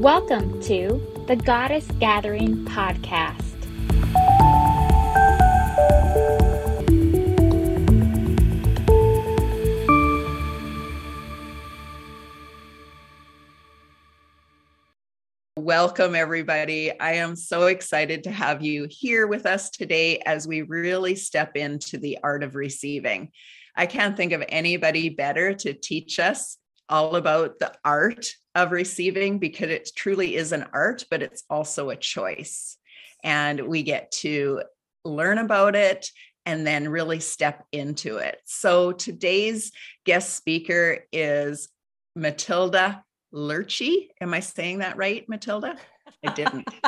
Welcome to the Goddess Gathering Podcast. Welcome, everybody. I am so excited to have you here with us today as we really step into the art of receiving. I can't think of anybody better to teach us all about the art of receiving because it truly is an art, but it's also a choice. And we get to learn about it and then really step into it. So today's guest speaker is Matilda Lurchie. Am I saying that right, Matilda? I didn't.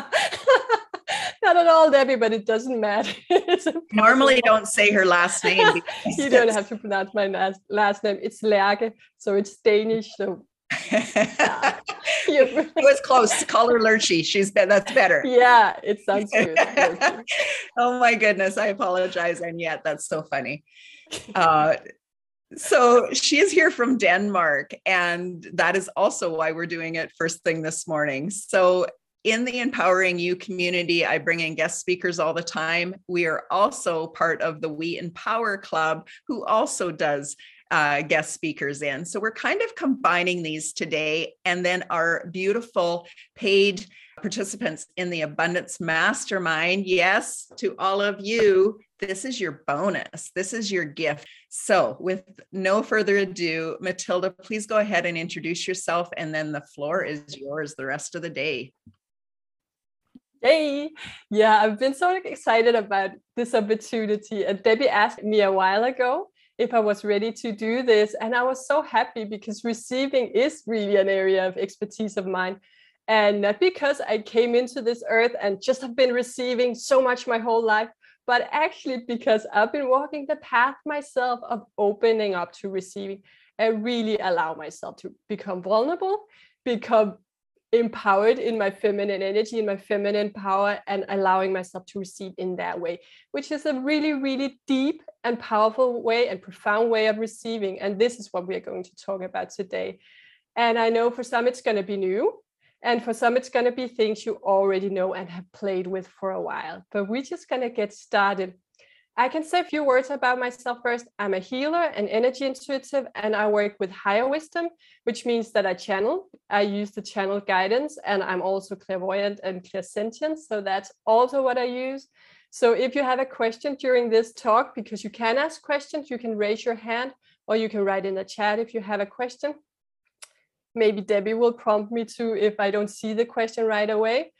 Not at all, Debbie, but it doesn't matter. Normally, don't say her last name. you don't have to pronounce my last, last name. It's Lerche, so it's Danish. So yeah. it was close. Call her Lurchie. She's been that's better. Yeah, it sounds good. oh my goodness, I apologize. And yet that's so funny. Uh, so she is here from Denmark, and that is also why we're doing it first thing this morning. So in the Empowering You community, I bring in guest speakers all the time. We are also part of the We Empower Club, who also does uh, guest speakers in. So we're kind of combining these today. And then our beautiful paid participants in the Abundance Mastermind. Yes, to all of you, this is your bonus. This is your gift. So, with no further ado, Matilda, please go ahead and introduce yourself, and then the floor is yours the rest of the day. Hey, yeah, I've been so excited about this opportunity. And Debbie asked me a while ago if I was ready to do this. And I was so happy because receiving is really an area of expertise of mine. And not because I came into this earth and just have been receiving so much my whole life, but actually because I've been walking the path myself of opening up to receiving and really allow myself to become vulnerable, become empowered in my feminine energy, in my feminine power, and allowing myself to receive in that way, which is a really, really deep and powerful way and profound way of receiving. And this is what we are going to talk about today. And I know for some it's going to be new, and for some it's going to be things you already know and have played with for a while. But we're just going to get started I can say a few words about myself first. I'm a healer and energy intuitive, and I work with higher wisdom, which means that I channel. I use the channel guidance, and I'm also clairvoyant and clairsentient. So that's also what I use. So if you have a question during this talk, because you can ask questions, you can raise your hand or you can write in the chat if you have a question. Maybe Debbie will prompt me to if I don't see the question right away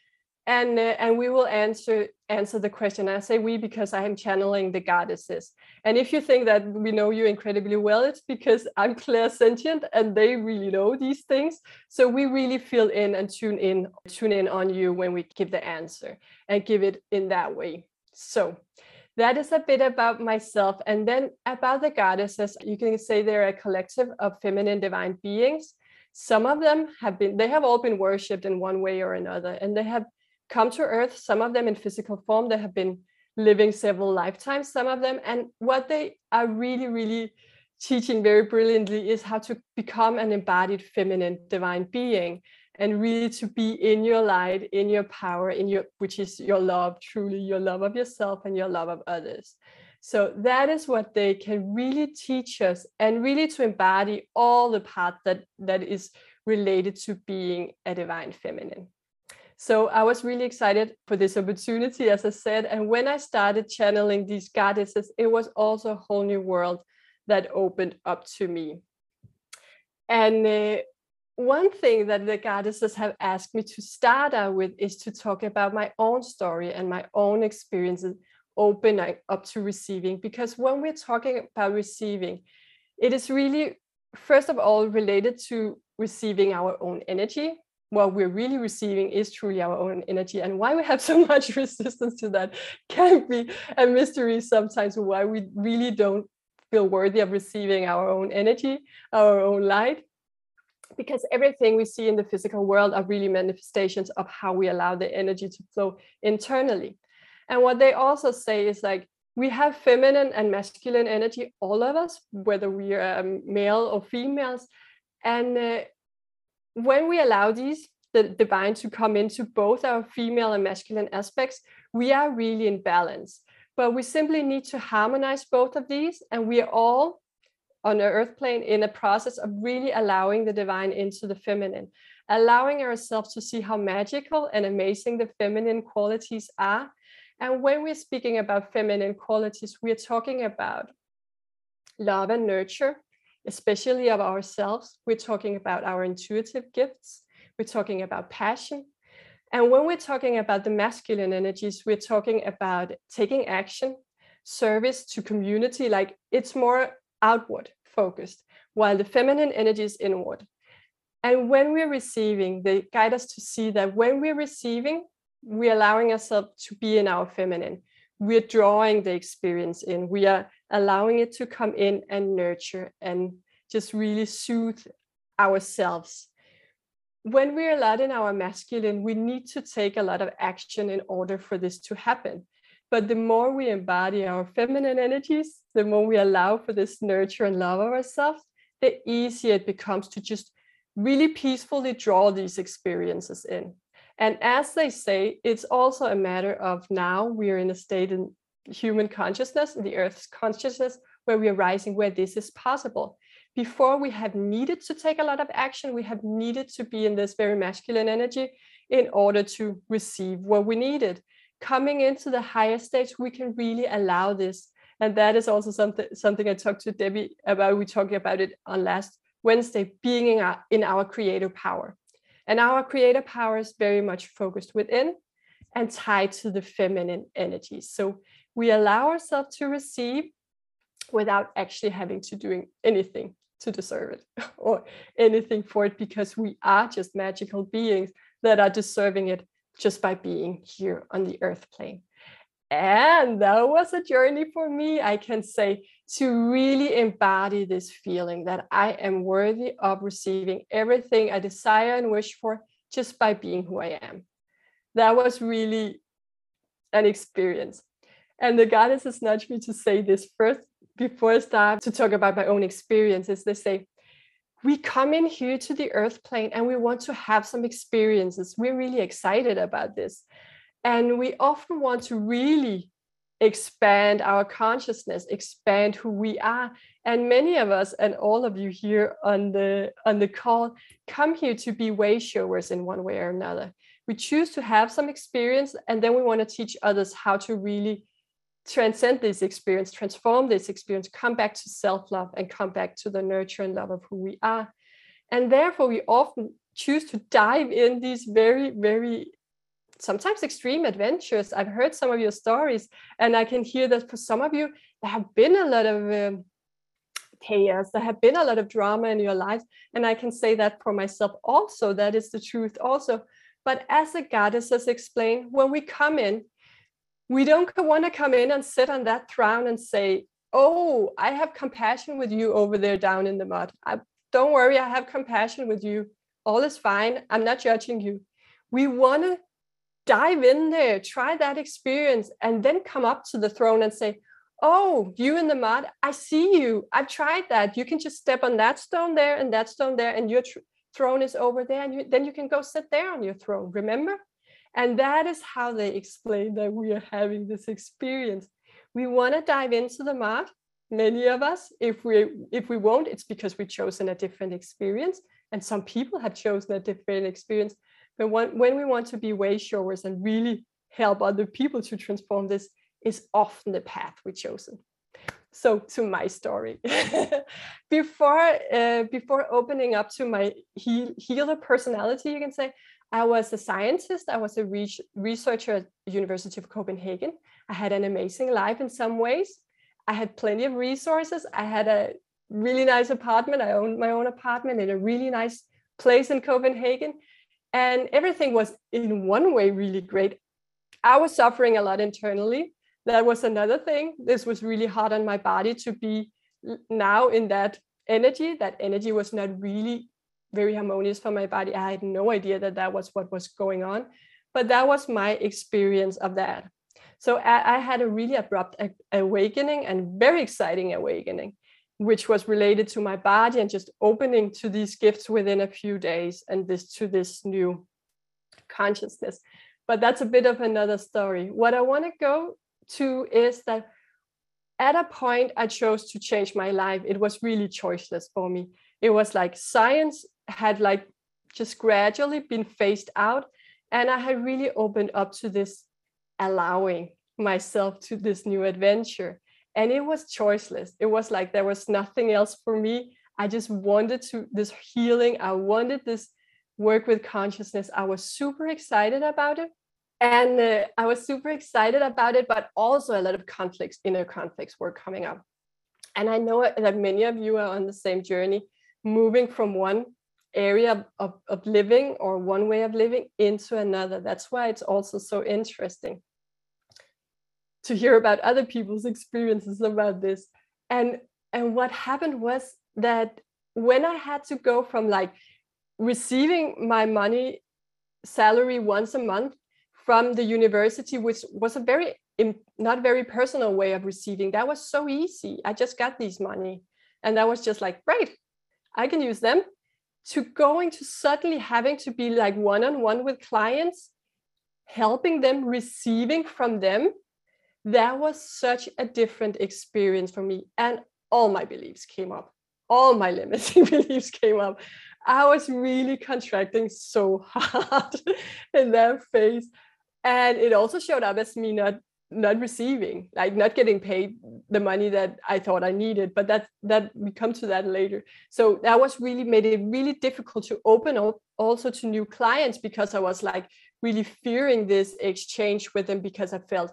and uh, and we will answer answer the question. I say we because i am channeling the goddesses. And if you think that we know you incredibly well it's because i'm clairsentient and they really know these things. So we really feel in and tune in tune in on you when we give the answer and give it in that way. So that is a bit about myself. And then about the goddesses you can say they're a collective of feminine divine beings. Some of them have been they have all been worshipped in one way or another and they have come to earth some of them in physical form they have been living several lifetimes some of them and what they are really really teaching very brilliantly is how to become an embodied feminine divine being and really to be in your light in your power in your which is your love truly your love of yourself and your love of others. So that is what they can really teach us and really to embody all the part that that is related to being a divine feminine so I was really excited for this opportunity, as I said. And when I started channeling these goddesses, it was also a whole new world that opened up to me. And uh, one thing that the goddesses have asked me to start out with is to talk about my own story and my own experiences opening up to receiving. Because when we're talking about receiving, it is really, first of all, related to receiving our own energy, what we're really receiving is truly our own energy. And why we have so much resistance to that can be a mystery sometimes why we really don't feel worthy of receiving our own energy our own light because everything we see in the physical world are really manifestations of how we allow the energy to flow internally. And what they also say is like we have feminine and masculine energy all of us whether we are um, male or females. And uh, when we allow these the divine to come into both our female and masculine aspects, we are really in balance. But we simply need to harmonize both of these, and we are all on the earth plane in a process of really allowing the divine into the feminine, allowing ourselves to see how magical and amazing the feminine qualities are. And when we're speaking about feminine qualities, we're talking about love and nurture, especially of ourselves. We're talking about our intuitive gifts. We're talking about passion. And when we're talking about the masculine energies, we're talking about taking action, service to community, like it's more outward focused, while the feminine energy is inward. And when we're receiving, they guide us to see that when we're receiving, we're allowing ourselves to be in our feminine. We're drawing the experience in. We are allowing it to come in and nurture and just really soothe ourselves. When we're allowed in our masculine, we need to take a lot of action in order for this to happen. But the more we embody our feminine energies, the more we allow for this nurture and love of ourselves, the easier it becomes to just really peacefully draw these experiences in. And as they say, it's also a matter of now we're in a state in human consciousness, the Earth's consciousness, where we are rising, where this is possible. Before we have needed to take a lot of action, we have needed to be in this very masculine energy in order to receive what we needed coming into the higher stage, we can really allow this. And that is also something something I talked to Debbie about. We talked about it on last Wednesday, being in our, in our creative power. And our creative power is very much focused within and tied to the feminine energy. So we allow ourselves to receive without actually having to doing anything to deserve it or anything for it because we are just magical beings that are deserving it just by being here on the earth plane. And that was a journey for me, I can say, to really embody this feeling that I am worthy of receiving everything I desire and wish for just by being who I am. That was really an experience. And the goddesses nudged me to say this first before I start to talk about my own experiences. They say, we come in here to the earth plane and we want to have some experiences. We're really excited about this. And we often want to really expand our consciousness, expand who we are. And many of us and all of you here on the on the call come here to be way showers in one way or another. We choose to have some experience and then we want to teach others how to really transcend this experience, transform this experience, come back to self love and come back to the nurture and love of who we are. And therefore, we often choose to dive in these very, very sometimes extreme adventures. I've heard some of your stories, and I can hear that for some of you, there have been a lot of um, chaos, there have been a lot of drama in your life. And I can say that for myself also, that is the truth also. But as the goddesses explain, when we come in, we don't want to come in and sit on that throne and say, Oh, I have compassion with you over there down in the mud. I, don't worry, I have compassion with you. All is fine. I'm not judging you. We want to dive in there, try that experience, and then come up to the throne and say, Oh, you in the mud, I see you. I've tried that. You can just step on that stone there and that stone there, and your tr- throne is over there. And you, then you can go sit there on your throne. Remember? And that is how they explain that we are having this experience. We want to dive into the mat. Many of us, if we if we won't, it's because we've chosen a different experience. And some people have chosen a different experience. But when, when we want to be way showers and really help other people to transform this, is often the path we've chosen. So to my story, before uh, before opening up to my healer personality, you can say I was a scientist. I was a re- researcher at University of Copenhagen. I had an amazing life in some ways. I had plenty of resources. I had a really nice apartment. I owned my own apartment in a really nice place in Copenhagen. And everything was, in one way, really great. I was suffering a lot internally. That was another thing. This was really hard on my body to be now in that energy. That energy was not really very harmonious for my body. I had no idea that that was what was going on, but that was my experience of that. So I, I had a really abrupt awakening and very exciting awakening, which was related to my body and just opening to these gifts within a few days and this to this new consciousness. But that's a bit of another story. What I want to go to is that at a point I chose to change my life. It was really choiceless for me. It was like science had like just gradually been phased out and I had really opened up to this allowing myself to this new adventure. And it was choiceless. It was like there was nothing else for me. I just wanted to this healing. I wanted this work with consciousness. I was super excited about it. And uh, I was super excited about it, but also a lot of conflicts, inner conflicts were coming up. And I know that many of you are on the same journey, moving from one area of, of living or one way of living into another. That's why it's also so interesting to hear about other people's experiences about this. And and what happened was that when I had to go from like receiving my money salary once a month from the university, which was a very not very personal way of receiving, that was so easy. I just got these money, and that was just like great. I can use them. To going to suddenly having to be like one on one with clients, helping them, receiving from them, that was such a different experience for me. And all my beliefs came up all my limiting beliefs came up. I was really contracting so hard in that phase. And it also showed up as me not not receiving, like not getting paid the money that I thought I needed. But that that we come to that later. So that was really made it really difficult to open up also to new clients because I was like really fearing this exchange with them because I felt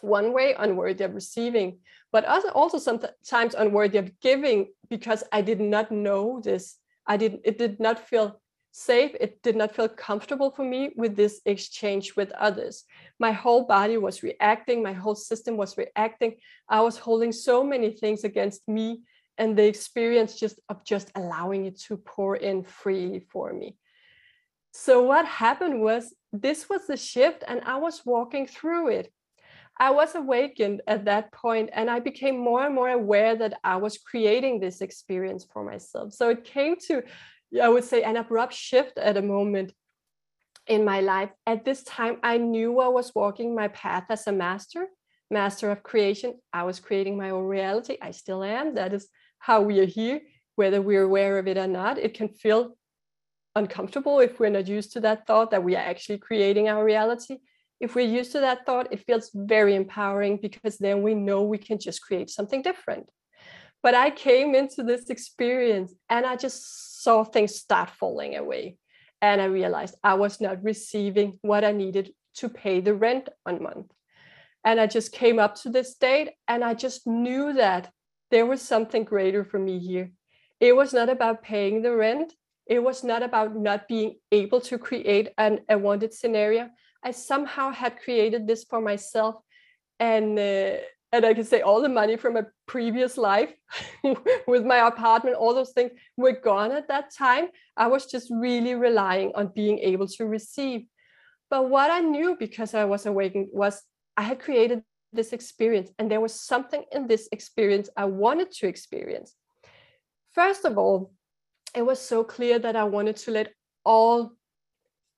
one way unworthy of receiving but also, also sometimes unworthy of giving because I did not know this. I did it did not feel safe. It did not feel comfortable for me with this exchange with others. My whole body was reacting, my whole system was reacting. I was holding so many things against me and the experience just of just allowing it to pour in freely for me. So what happened was this was the shift and I was walking through it. I was awakened at that point and I became more and more aware that I was creating this experience for myself. So it came to, I would say, an abrupt shift at a moment in my life. At this time, I knew I was walking my path as a master, master of creation. I was creating my own reality. I still am. That is how we are here, whether we're aware of it or not. It can feel uncomfortable if we're not used to that thought that we are actually creating our reality if we're used to that thought, it feels very empowering because then we know we can just create something different. But I came into this experience and I just saw things start falling away. And I realized I was not receiving what I needed to pay the rent one month. And I just came up to this date and I just knew that there was something greater for me here. It was not about paying the rent. It was not about not being able to create an, a wanted scenario. I somehow had created this for myself, and uh, and I can say all the money from a previous life with my apartment, all those things were gone at that time. I was just really relying on being able to receive. But what I knew because I was awakened was I had created this experience, and there was something in this experience I wanted to experience. First of all, it was so clear that I wanted to let all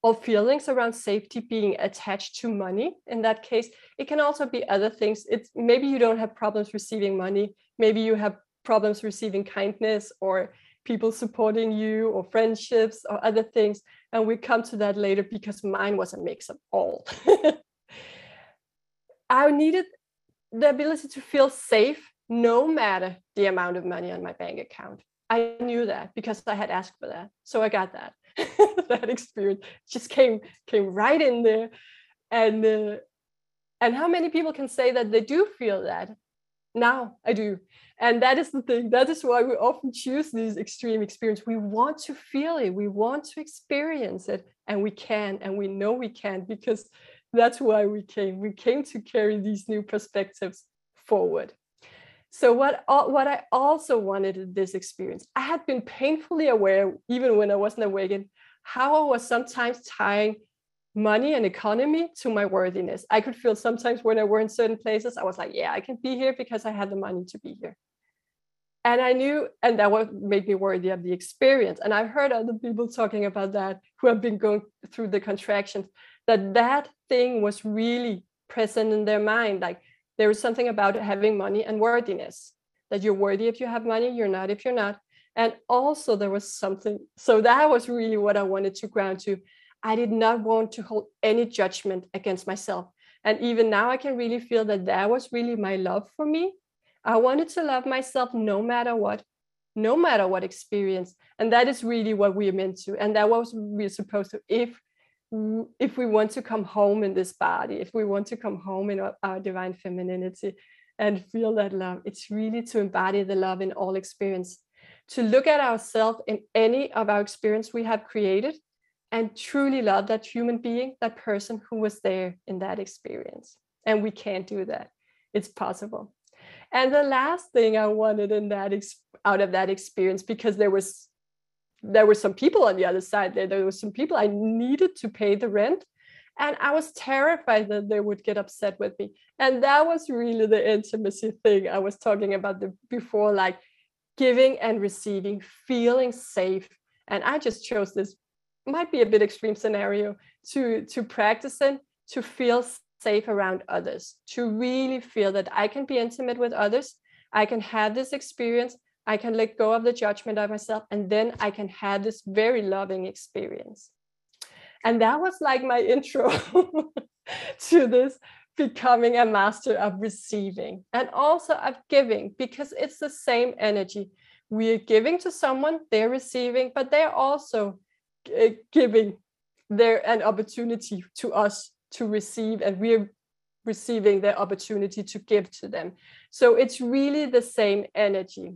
or feelings around safety being attached to money. In that case it can also be other things. It's maybe you don't have problems receiving money. Maybe you have problems receiving kindness or people supporting you or friendships or other things. And we come to that later because mine was a mix of all. I needed the ability to feel safe no matter the amount of money on my bank account. I knew that because i had asked for that. So i got that that experience just came came right in there. And uh, and how many people can say that they do feel that? Now i do. And that is the thing. That is why we often choose these extreme experience. We want to feel it. We want to experience it. And we can and we know we can because that's why we came. We came to carry these new perspectives forward so what what I also wanted in this experience, I had been painfully aware, even when I wasn't awakened, how I was sometimes tying money and economy to my worthiness. I could feel sometimes when I were in certain places, I was like, yeah, I can be here because I had the money to be here. and I knew, and that what made me worthy of the experience. And I've heard other people talking about that who have been going through the contractions, that that thing was really present in their mind. Like there was something about having money and worthiness, that you're worthy if you have money, you're not if you're not. And also there was something, so that was really what I wanted to ground to. I did not want to hold any judgment against myself. And even now I can really feel that that was really my love for me I wanted to love myself no matter what, no matter what experience. And that is really what we're meant to. And that was we're supposed to, if if we want to come home in this body, if we want to come home in our, our divine femininity and feel that love, it's really to embody the love in all experience, to look at ourselves in any of our experience we have created and truly love that human being, that person who was there in that experience. And we can't do that. It's possible. And the last thing I wanted in that ex- out of that experience, because there was there were some people on the other side there, there were some people I needed to pay the rent. And I was terrified that they would get upset with me. And that was really the intimacy thing I was talking about the, before, like giving and receiving, feeling safe. And I just chose this might be a bit extreme scenario to to practice in to feel safe around others, to really feel that I can be intimate with others, I can have this experience, I can let go of the judgment of myself, and then I can have this very loving experience. And that was like my intro to this becoming a master of receiving and also of giving, because it's the same energy. We are giving to someone, they're receiving, but they're also uh, giving their an opportunity to us to receive and we're receiving the opportunity to give to them so it's really the same energy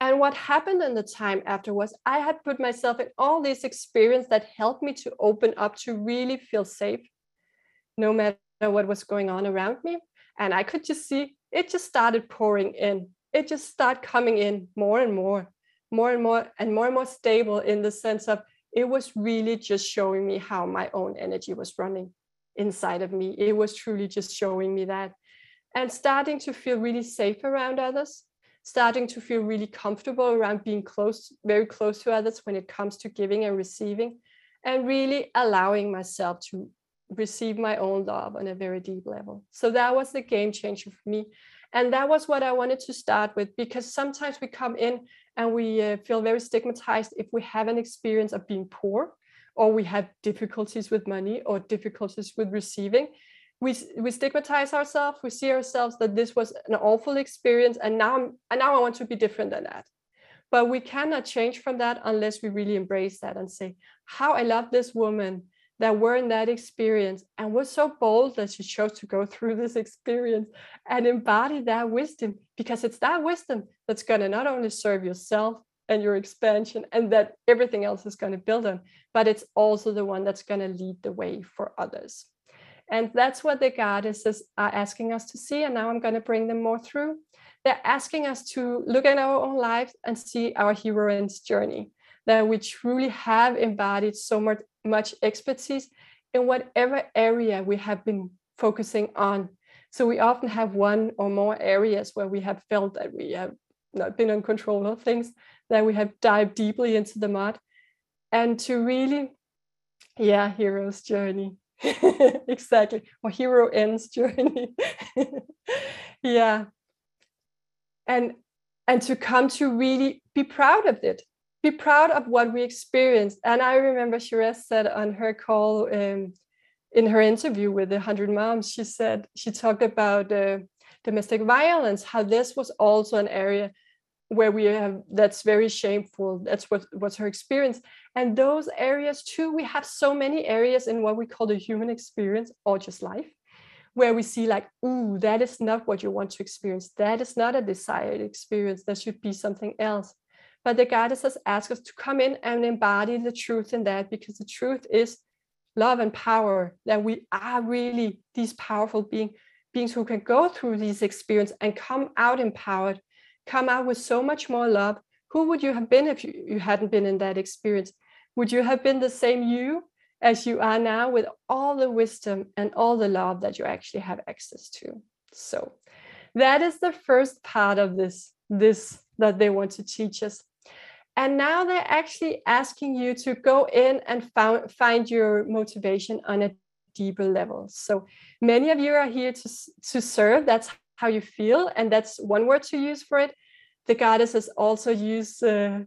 and what happened in the time after was i had put myself in all these experience that helped me to open up to really feel safe no matter what was going on around me and i could just see it just started pouring in it just started coming in more and more more and more and more and more stable in the sense of it was really just showing me how my own energy was running inside of me. It was truly just showing me that. And starting to feel really safe around others, starting to feel really comfortable around being close, very close to others when it comes to giving and receiving, and really allowing myself to receive my own love on a very deep level. So that was the game changer for me. And that was what I wanted to start with because sometimes we come in and we uh, feel very stigmatized if we have an experience of being poor or we have difficulties with money or difficulties with receiving we, we stigmatize ourselves we see ourselves that this was an awful experience and now I'm, and now i want to be different than that. But we cannot change from that unless we really embrace that and say how i love this woman that were in that experience and was so bold that she chose to go through this experience and embody that wisdom because it's that wisdom that's going to not only serve yourself and your expansion and that everything else is going to build on but it's also the one that's going to lead the way for others and that's what the goddesses are uh, asking us to see and now i'm going to bring them more through they're asking us to look at our own lives and see our heroine's journey that we truly have embodied so much much expertise in whatever area we have been focusing on. So we often have one or more areas where we have felt that we have not been in control of things, that we have dived deeply into the mud. And to really, yeah, hero's journey. exactly. Or hero ends journey. yeah. And and to come to really be proud of it be proud of what we experienced. And I remember Shiraz said on her call um, in her interview with the 100 Moms, she said, she talked about uh, domestic violence, how this was also an area where we have that's very shameful. That's what was her experience. And those areas too, we have so many areas in what we call the human experience or just life, where we see like, ooh, that is not what you want to experience. That is not a desired experience. There should be something else. But the goddesses ask us to come in and embody the truth in that because the truth is love and power, that we are really these powerful being, beings who can go through these experiences and come out empowered, come out with so much more love. Who would you have been if you, you hadn't been in that experience? Would you have been the same you as you are now with all the wisdom and all the love that you actually have access to? So that is the first part of this, this that they want to teach us. And now they're actually asking you to go in and found, find your motivation on a deeper level. So many of you are here to, to serve. That's how you feel. And that's one word to use for it. The goddesses also use, uh,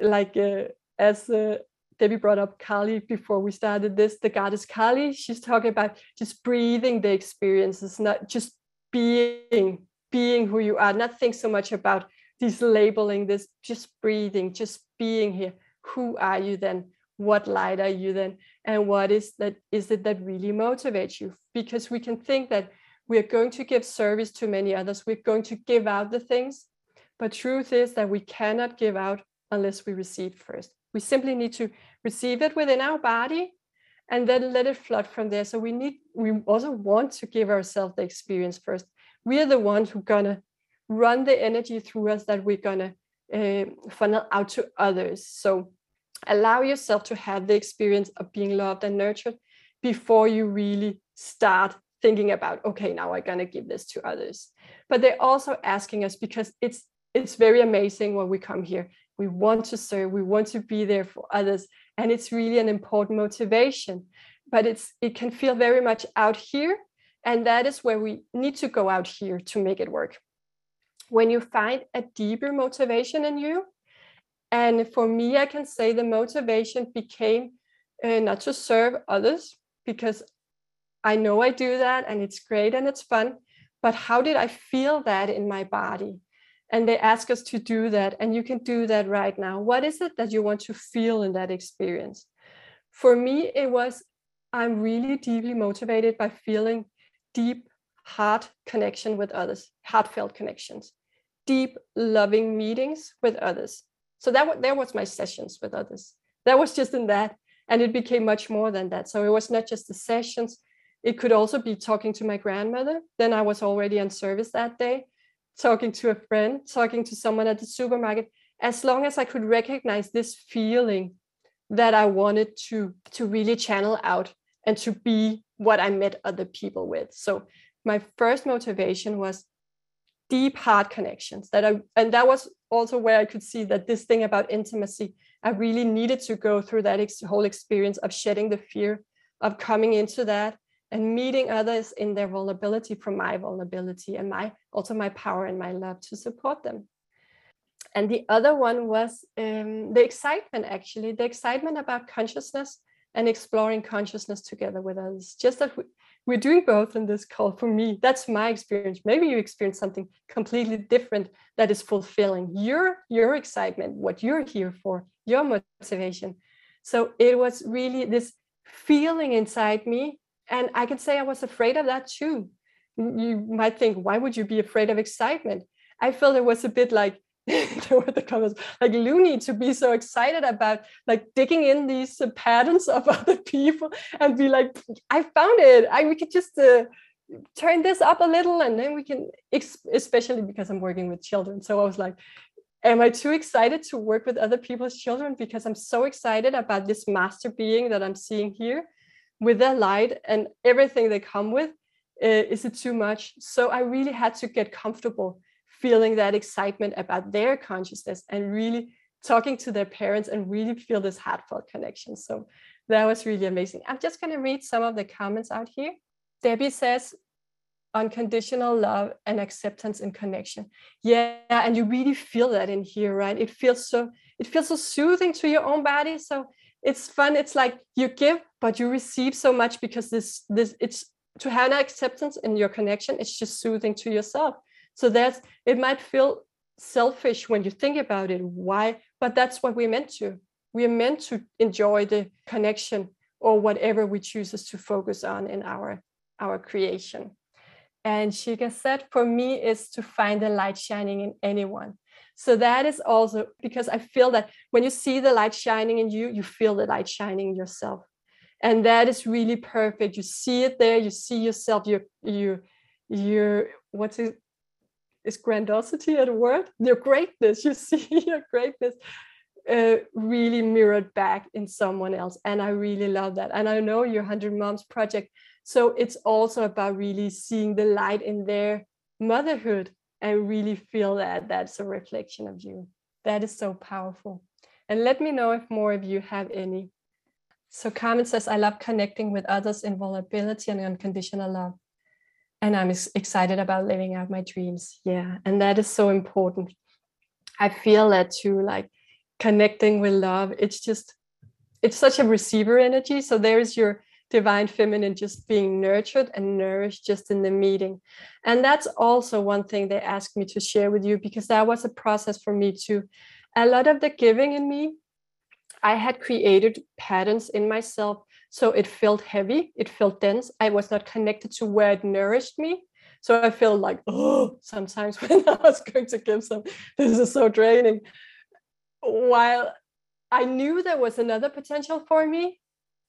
like, uh, as uh, Debbie brought up Kali before we started this, the goddess Kali, she's talking about just breathing the experiences, not just being, being who you are, not think so much about this labeling, this just breathing, just being here. Who are you then? What light are you then? And what is that is it that really motivates you? Because we can think that we are going to give service to many others, we're going to give out the things. But truth is that we cannot give out unless we receive first. We simply need to receive it within our body and then let it flood from there. So we need, we also want to give ourselves the experience first. We are the ones who gonna run the energy through us that we're gonna uh, funnel out to others. So allow yourself to have the experience of being loved and nurtured before you really start thinking about, okay, now I'm gonna give this to others. But they're also asking us because it's it's very amazing when we come here. We want to serve we want to be there for others and it's really an important motivation. But it's it can feel very much out here and that is where we need to go out here to make it work. When you find a deeper motivation in you and for me i can say the motivation became uh, not to serve others because i know i do that and it's great and it's fun but how did i feel that in my body? And they ask us to do that and you can do that right now. What is it that you want to feel in that experience? For me it was i'm really deeply motivated by feeling deep heart connection with others heartfelt connections deep loving meetings with others. So that there was my sessions with others. That was just in that and it became much more than that. So it was not just the sessions it could also be talking to my grandmother then i was already on service that day talking to a friend, talking to someone at the supermarket, as long as I could recognize this feeling that I wanted to, to really channel out and to be what I met other people with. So my first motivation was deep heart connections that I and that was also where I could see that this thing about intimacy, I really needed to go through that ex- whole experience of shedding the fear of coming into that and meeting others in their vulnerability from my vulnerability and my also my power and my love to support them. And the other one was um, the excitement actually the excitement about consciousness and exploring consciousness together with others. Just that we, we're doing both in this call. For me that's my experience. Maybe you experience something completely different that is fulfilling your your excitement what you're here for your motivation. So it was really this feeling inside me and I can say I was afraid of that too. You might think, why would you be afraid of excitement? I felt it was a bit like there were the comments like loony to be so excited about like digging in these uh, patterns of other people and be like, I found it. I we could just uh, turn this up a little and then we can, especially because I'm working with children. So I was like, am I too excited to work with other people's children because I'm so excited about this master being that I'm seeing here? With their light and everything they come with uh, is it too much? So i really had to get comfortable feeling that excitement about their consciousness and really talking to their parents and really feel this heartfelt connection. So that was really amazing. I'm just going to read some of the comments out here. Debbie says unconditional love and acceptance and connection. Yeah and you really feel that in here right? It feels so it feels so soothing to your own body. So it's fun it's like you give but you receive so much because this this it's to have an acceptance in your connection it's just soothing to yourself. So that's it might feel selfish when you think about it why but that's what we're meant to. We're meant to enjoy the connection or whatever we choose to focus on in our our creation. And Shika said for me is to find the light shining in anyone so that is also because I feel that when you see the light shining in you, you feel the light shining in yourself. And that is really perfect. You see it there, you see yourself, your your your what's it is grandiosity a word? Your greatness. You see your greatness uh, really mirrored back in someone else. And I really love that. And I know your 100 Moms project. So it's also about really seeing the light in their motherhood and really feel that that's a reflection of you. That is so powerful. And let me know if more of you have any. So Carmen says, I love connecting with others in vulnerability and unconditional love. And I'm excited about living out my dreams. Yeah. And that is so important. I feel that too, like connecting with love. It's just, it's such a receiver energy. So there's your divine feminine just being nurtured and nourished just in the meeting. And that's also one thing they asked me to share with you because that was a process for me too. A lot of the giving in me, I had created patterns in myself. So it felt heavy, it felt dense. I was not connected to where it nourished me. So I feel like, oh, sometimes when I was going to give some, this is so draining. While I knew there was another potential for me,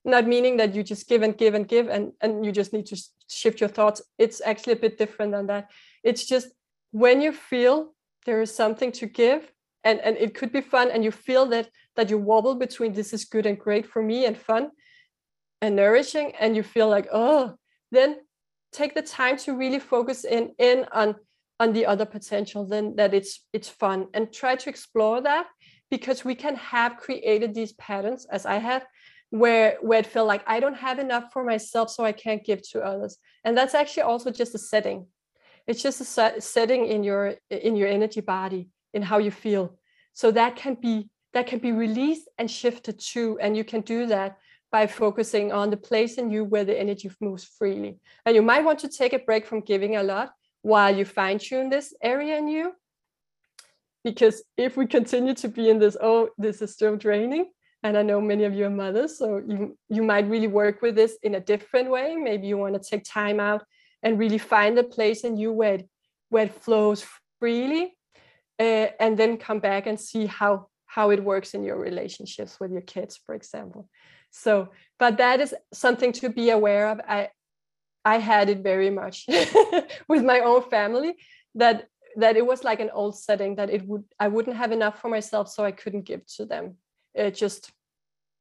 not meaning that you just give and give and give and, and you just need to shift your thoughts. It's actually a bit different than that. It's just when you feel there is something to give and, and it could be fun and you feel that that you wobble between this is good and great for me and fun and nourishing and you feel like, oh, then take the time to really focus in in on on the other potential then that it's it's fun and try to explore that because we can have created these patterns as i have where where it felt like I don't have enough for myself, so I can't give to others. And that's actually also just a setting. It's just a set, setting in your in your energy body, in how you feel. So that can be that can be released and shifted too. And you can do that by focusing on the place in you where the energy moves freely. And you might want to take a break from giving a lot while you fine tune this area in you. Because if we continue to be in this, oh, this is still draining, and I know many of you are mothers, so you you might really work with this in a different way. Maybe you want to take time out and really find a place in you where it, where it flows freely, uh, and then come back and see how how it works in your relationships with your kids, for example. So, but that is something to be aware of. I I had it very much with my own family that that it was like an old setting that it would I wouldn't have enough for myself, so I couldn't give to them. It just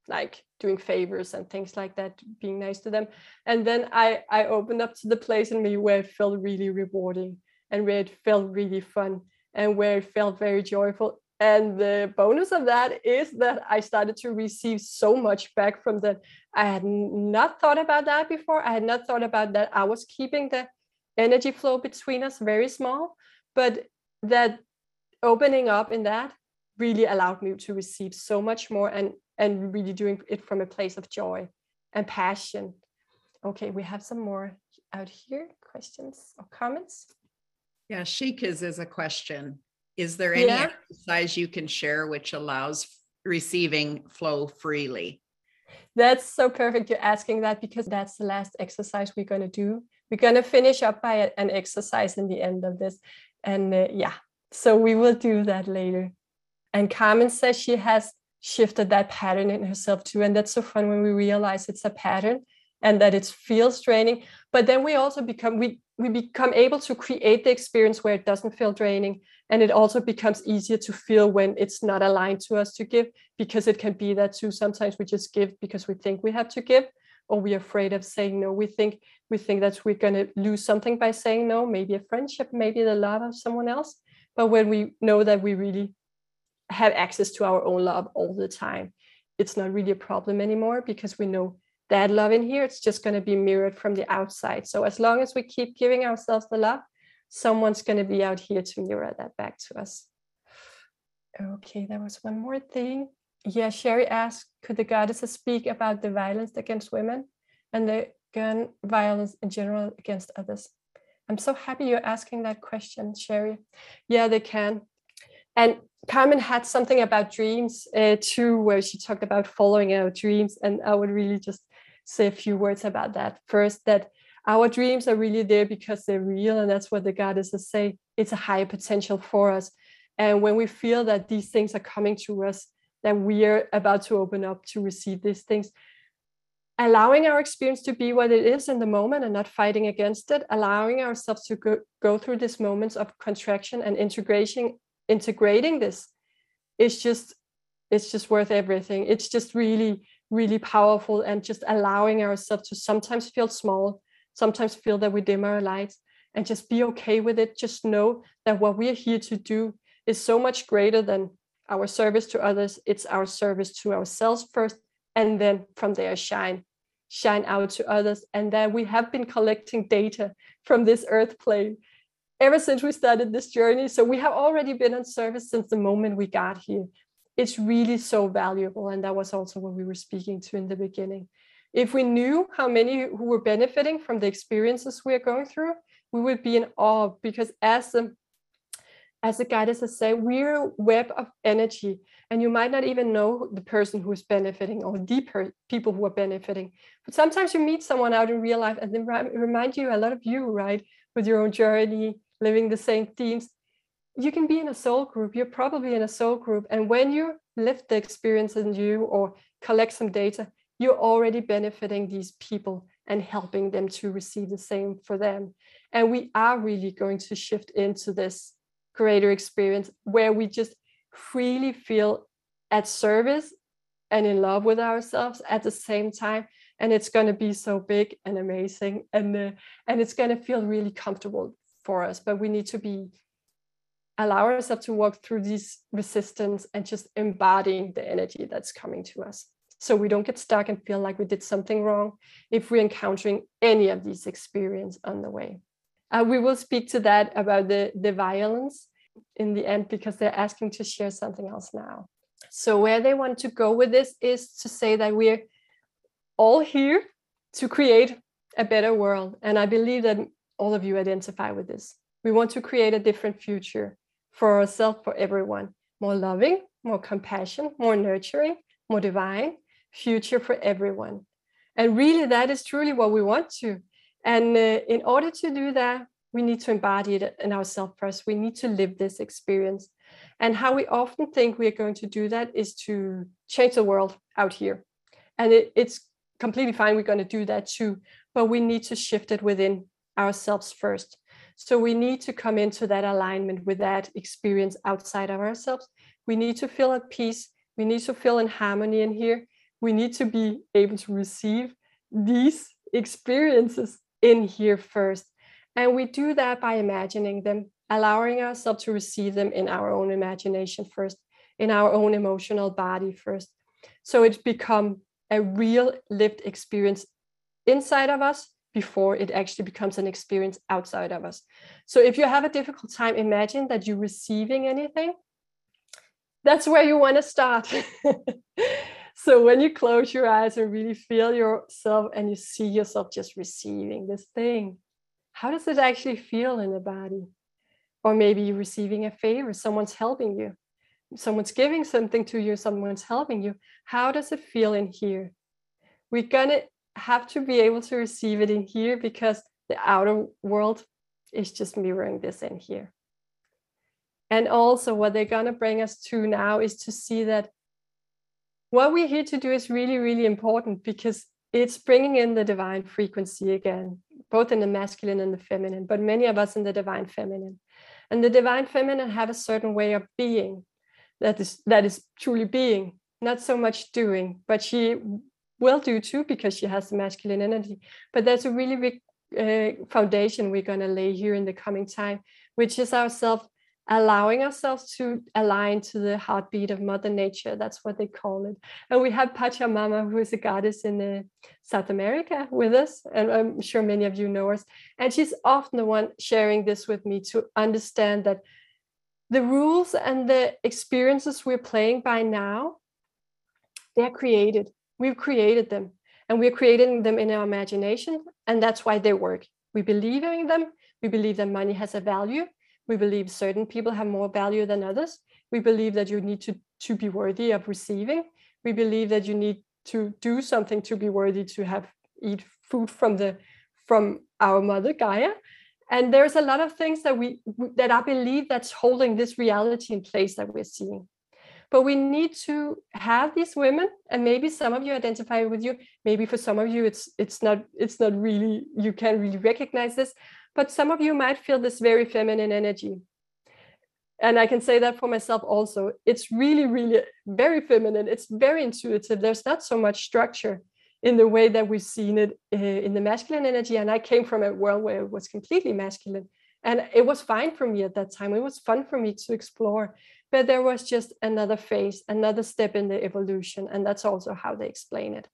like doing favors and things like that being nice to them. And then i i opened up to the place in me where it felt really rewarding and where it felt really fun and where it felt very joyful. And the bonus of that is that i started to receive so much back from that. I had not thought about that before. I had not thought about that i was keeping the energy flow between us very small but that opening up in that really allowed me to receive so much more and and really doing it from a place of joy and passion. Okay, we have some more out here questions or comments. Yeah, Sheikas is a question. Is there any yeah. exercise you can share which allows receiving flow freely? That's so perfect you're asking that because that's the last exercise we're going to do. We're going to finish up by an exercise in the end of this. And uh, yeah, so we will do that later. And Carmen says she has shifted that pattern in herself too. And that's so fun when we realize it's a pattern and that it feels draining. But then we also become we we become able to create the experience where it doesn't feel draining. And it also becomes easier to feel when it's not aligned to us to give, because it can be that too. Sometimes we just give because we think we have to give, or we're afraid of saying no. We think we think that we're gonna lose something by saying no, maybe a friendship, maybe the love of someone else. But when we know that we really have access to our own love all the time. It's not really a problem anymore because we know that love in here it's just going to be mirrored from the outside. So as long as we keep giving ourselves the love someone's going to be out here to mirror that back to us. Okay there was one more thing. Yeah sherry asked could the goddesses speak about the violence against women and the gun violence in general against others? I'm so happy you're asking that question sherry. Yeah they can. And Carmen had something about dreams uh, too, where she talked about following our dreams. And I would really just say a few words about that. First, that our dreams are really there because they're real. And that's what the goddesses say it's a higher potential for us. And when we feel that these things are coming to us, that we are about to open up to receive these things, allowing our experience to be what it is in the moment and not fighting against it, allowing ourselves to go, go through these moments of contraction and integration integrating this is just it's just worth everything it's just really really powerful and just allowing ourselves to sometimes feel small sometimes feel that we dim our lights and just be okay with it. Just know that what we are here to do is so much greater than our service to others. It's our service to ourselves first, and then from there shine, shine out to others. And that we have been collecting data from this earth plane ever since we started this journey. So we have already been on service since the moment we got here. It's really so valuable. And that was also what we were speaking to in the beginning. If we knew how many who were benefiting from the experiences we are going through, we would be in awe because as the as the guidance has said, we're a web of energy, and you might not even know the person who is benefiting or the per- people who are benefiting. But sometimes you meet someone out in real life, and they remind you a lot of you, right, with your own journey, living the same themes. You can be in a soul group. You're probably in a soul group, and when you lift the experience in you or collect some data, you're already benefiting these people and helping them to receive the same for them. And we are really going to shift into this greater experience where we just freely feel at service and in love with ourselves at the same time and it's going to be so big and amazing and uh, and it's going to feel really comfortable for us but we need to be allow ourselves to walk through these resistance and just embodying the energy that's coming to us so we don't get stuck and feel like we did something wrong if we're encountering any of these experiences on the way uh, we will speak to that about the, the violence in the end because they're asking to share something else now. So, where they want to go with this is to say that we're all here to create a better world. And I believe that all of you identify with this. We want to create a different future for ourselves, for everyone more loving, more compassion, more nurturing, more divine future for everyone. And really, that is truly what we want to. And uh, in order to do that, we need to embody it in ourselves first. We need to live this experience. And how we often think we are going to do that is to change the world out here. And it, it's completely fine. We're going to do that too. But we need to shift it within ourselves first. So we need to come into that alignment with that experience outside of ourselves. We need to feel at peace. We need to feel in harmony in here. We need to be able to receive these experiences in here first. And we do that by imagining them, allowing ourselves to receive them in our own imagination first, in our own emotional body first. So it's become a real lived experience inside of us before it actually becomes an experience outside of us. So if you have a difficult time, imagine that you're receiving anything. That's where you want to start. so when you close your eyes and really feel yourself and you see yourself just receiving this thing, how does it actually feel in the body? Or maybe you're receiving a favor, someone's helping you, someone's giving something to you, someone's helping you. How does it feel in here? We're gonna have to be able to receive it in here because the outer world is just mirroring this in here. And also, what they're going to bring us to now is to see that what we're here to do is really, really important because it's bringing in the divine frequency again, both in the masculine and the feminine, but many of us in the divine feminine. And the divine feminine have a certain way of being that is that is truly being, not so much doing, but she will do too because she has the masculine energy. But there's a really big uh, foundation we're going to lay here in the coming time, which is ourselves allowing ourselves to align to the heartbeat of mother nature. That's what they call it. And we have pachamama who is a goddess in uh, south america with us and i'm sure many of you know her. And she's often the one sharing this with me to understand that the rules and the experiences we're playing by now they're created we've created them and we're creating them in our imagination and that's why they work we believe in them we believe that money has a value we believe certain people have more value than others. We believe that you need to, to be worthy of receiving. We believe that you need to do something to be worthy to have eat food from the from our mother Gaia. And there's a lot of things that we that I believe that's holding this reality in place that we're seeing. But we need to have these women, and maybe some of you identify with you. Maybe for some of you, it's it's not it's not really you can't really recognize this but some of you might feel this very feminine energy. And I can say that for myself also. It's really, really very feminine. It's very intuitive. There's not so much structure. in the way that we've seen it uh, in the masculine energy. And I came from a world where it was completely masculine. And it was fine for me at that time. It was fun for me to explore. But there was just another phase, another step in the evolution. And that's also how they explain it.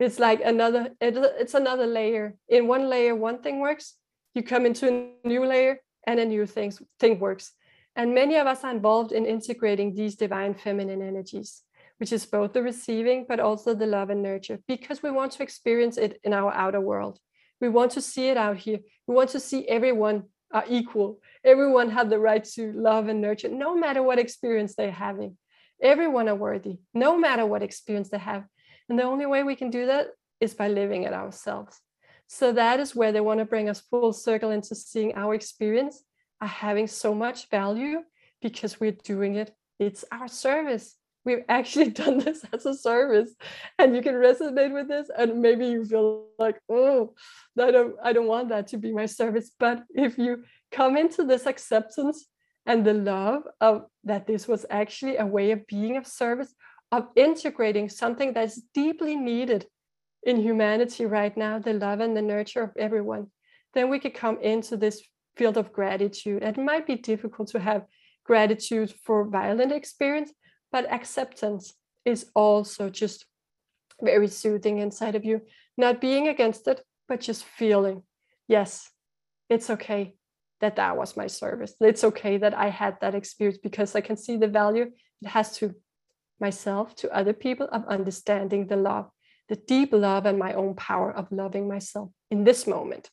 It's like another, it's another layer. In one layer, one thing works. You come into a new layer and a new thing, thing works. And many of us are involved in integrating these divine feminine energies which is both the receiving but also the love and nurture because we want to experience it in our outer world we want to see it out here we want to see everyone are equal. Everyone have the right to love and nurture no matter what experience they're having. Everyone are worthy no matter what experience they have. And the only way we can do that is by living it ourselves. So that is where they want to bring us full circle into seeing our experience are having so much value because we're doing it. It's our service we've actually done this as a service and you can resonate with this and maybe you feel like oh i don't i don't want that to be my service. But if you come into this acceptance and the love of that this was actually a way of being of service of integrating something that's deeply needed in humanity right now the love and the nurture of everyone then we could come into this field of gratitude. It might be difficult to have gratitude for violent experience but acceptance is also just very soothing inside of you. Not being against it but just feeling yes it's okay that that was my service. It's okay that i had that experience because i can see the value it has to myself to other people of understanding the love the deep love and my own power of loving myself in this moment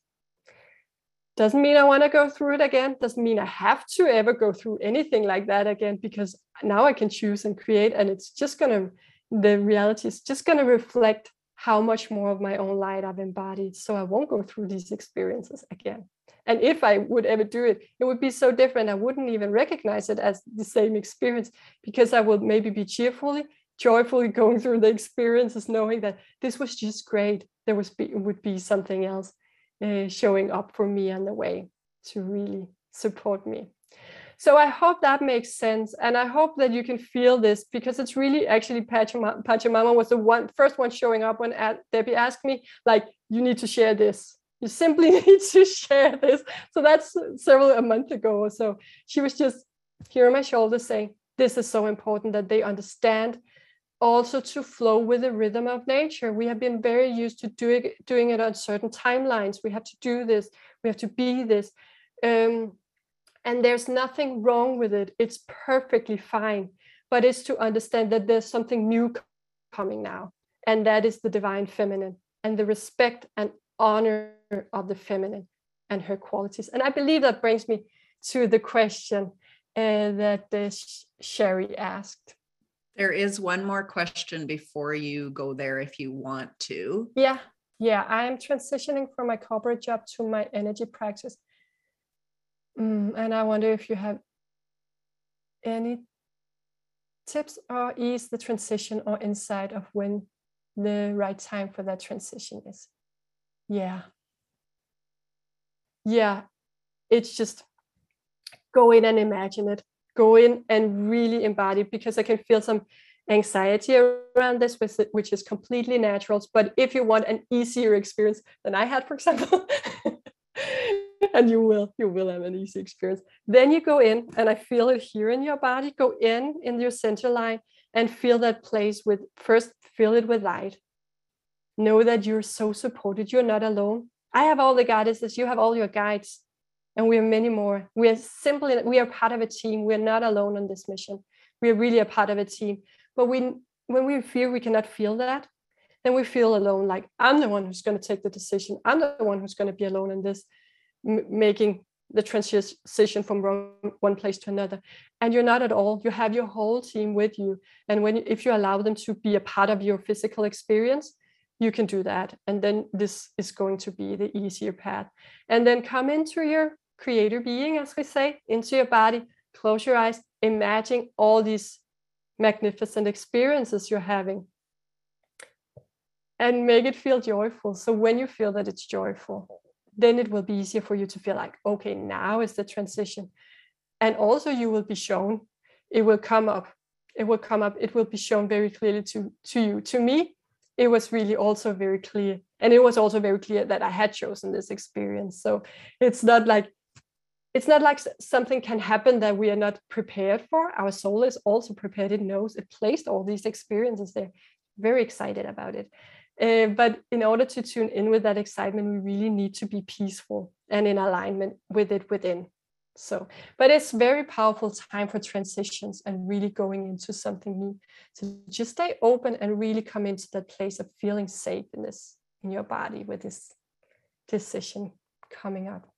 doesn't mean I want to go through it again. Doesn't mean I have to ever go through anything like that again because now I can choose and create, and it's just going to, the reality is just going to reflect how much more of my own light I've embodied. So I won't go through these experiences again. And if I would ever do it, it would be so different. I wouldn't even recognize it as the same experience because I would maybe be cheerfully, joyfully going through the experiences, knowing that this was just great. There was be, would be something else uh, showing up for me on the way to really support me. So I hope that makes sense, and I hope that you can feel this because it's really actually Pachamama, Pachamama was the one first one showing up when Debbie asked me, like, you need to share this. You simply need to share this. So that's several a month ago or so. She was just here on my shoulder saying, this is so important that they understand also to flow with the rhythm of nature. We have been very used to doing, doing it on certain timelines. We have to do this, we have to be this. Um, and there's nothing wrong with it. It's perfectly fine. But it's to understand that there's something new coming now. And that is the divine feminine and the respect and honor of the feminine and her qualities. And I believe that brings me to the question uh, that uh, Sherry asked. There is one more question before you go there if you want to. Yeah, yeah. I'm transitioning from my corporate job to my energy practice. Mm, and I wonder if you have any tips or ease the transition or insight of when the right time for that transition is. Yeah. Yeah. It's just go in and imagine it go in and really embody because I can feel some anxiety around this, which is completely natural. But if you want an easier experience than I had, for example, and you will, you will have an easy experience. Then you go in, and I feel it here in your body. Go in in your center line and feel that place with first fill it with light. Know that you're so supported. You're not alone. I have all the goddesses, You have all your guides and we are many more. We are simply we are part of a team. We are not alone on this mission. We are really a part of a team. But we when we feel we cannot feel that, then we feel alone. Like I'm the one who's going to take the decision. I'm the one who's going to be alone in this, making the transition from one place to another. And you're not at all. You have your whole team with you. And when if you allow them to be a part of your physical experience, you can do that. And then this is going to be the easier path. And then come into your creator being, as we say, into your body, close your eyes, imagine all these magnificent experiences you're having. And make it feel joyful. So when you feel that it's joyful, then it will be easier for you to feel like, okay, now is the transition. And also you will be shown, it will come up. It will come up, it will be shown very clearly to, to you. To me, it was really also very clear and it was also very clear that i had chosen this experience so it's not like it's not like something can happen that we are not prepared for. Our soul is also prepared. It knows. It placed all these experiences there. Very excited about it. Uh, but in order to tune in with that excitement we really need to be peaceful and in alignment with it within. So but it's very powerful time for transitions and really going into something new. So just stay open and really come into that place of feeling safe in this in your body with this decision coming up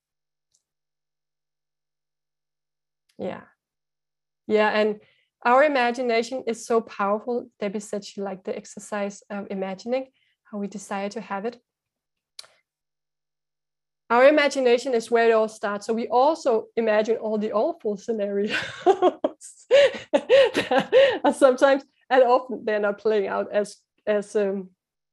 yeah yeah and our imagination is so powerful debbie said she liked the exercise of imagining how we desire to have it our imagination is where it all starts. So we also imagine all the awful scenarios. sometimes and often they're not playing out as as um,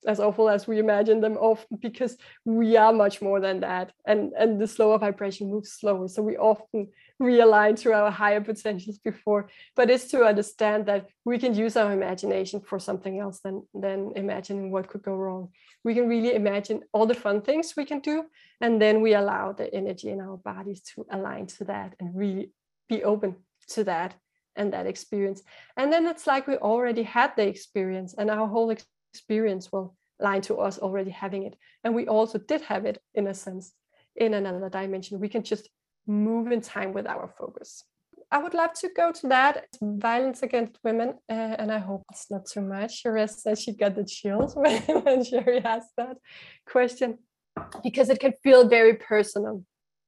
as awful as we imagine them often because we are much more than that and and the slower vibration moves slower so we often realign to our higher potentials before but it's to understand that we can use our imagination for something else than than imagining what could go wrong we can really imagine all the fun things we can do and then we allow the energy in our bodies to align to that and really be open to that and that experience and then it's like we already had the experience and our whole experience will line to us already having it. And we also did have it in a sense in another dimension. We can just move in time with our focus. I would love to go to that violence against women, uh, and I hope it's not too much. Sherry said she got the chills when, Sherry asked that question because it can feel very personal,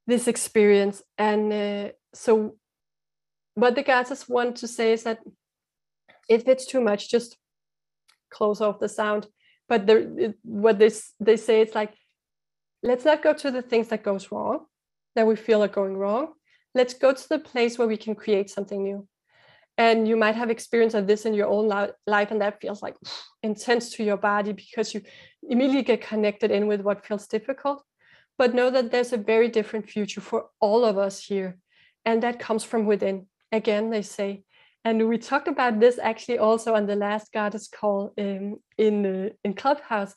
this experience. And uh, so, what the guys want to say is that if it's too much, just close off the sound but the, what they, they say it's like let's not go to the things that goes wrong that we feel are going wrong let's go to the place where we can create something new. And you might have experience of this in your own life and that feels like intense to your body because you immediately get connected in with what feels difficult. But know that there's a very different future for all of us here and that comes from within. Again they say and we talked about this actually also on the last goddess call um, in uh, in Clubhouse.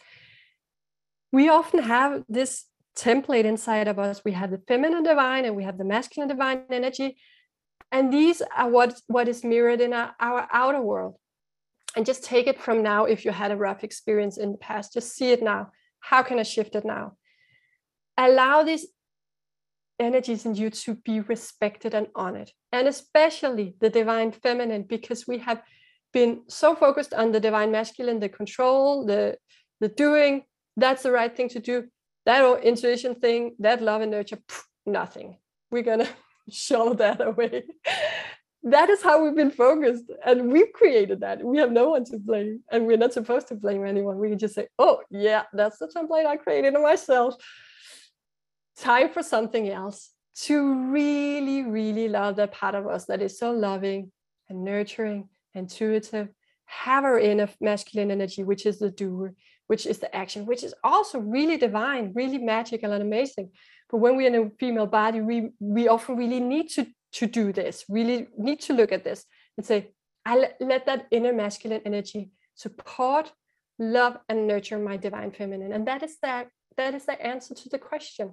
We often have this template inside of us. We have the feminine divine and we have the masculine divine energy, and these are what what is mirrored in our, our outer world. And just take it from now. If you had a rough experience in the past, just see it now. How can I shift it now? Allow these energies in you to be respected and honored, and especially the divine feminine, because we have been so focused on the divine masculine, the control, the the doing. That's the right thing to do. That intuition thing, that love and nurture, pff, nothing. We're gonna show that away. that is how we've been focused, and we've created that. We have no one to blame, and we're not supposed to blame anyone. We can just say, "Oh, yeah, that's the template I created myself." time for something else to really, really love that part of us that is so loving and nurturing, intuitive, have our inner masculine energy, which is the doer, which is the action, which is also really divine, really magical and amazing. But when we're in a female body, we we often really need to to do this, really need to look at this and say, I let that inner masculine energy support, love, and nurture my divine feminine. And that is that that is the answer to the question.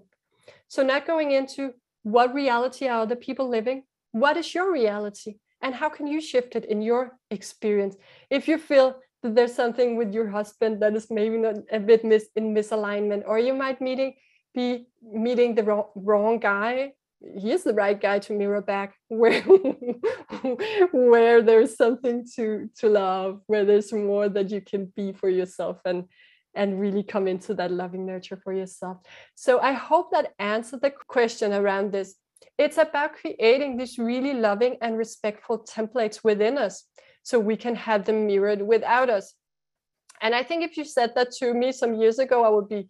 So, not going into what reality are the people living, what is your reality, and how can you shift it in your experience? If you feel that there's something with your husband that is maybe not a bit mis- in misalignment, or you might meeting be meeting the wrong, wrong guy he's the right guy to mirror back where where there's something to to love where there's more that you can be for yourself and and really come into that loving nurture for yourself. So I hope that answered the question around this. It's about creating these really loving and respectful templates within us so we can have them mirrored without us. And I think if you said that to me some years ago, I would be,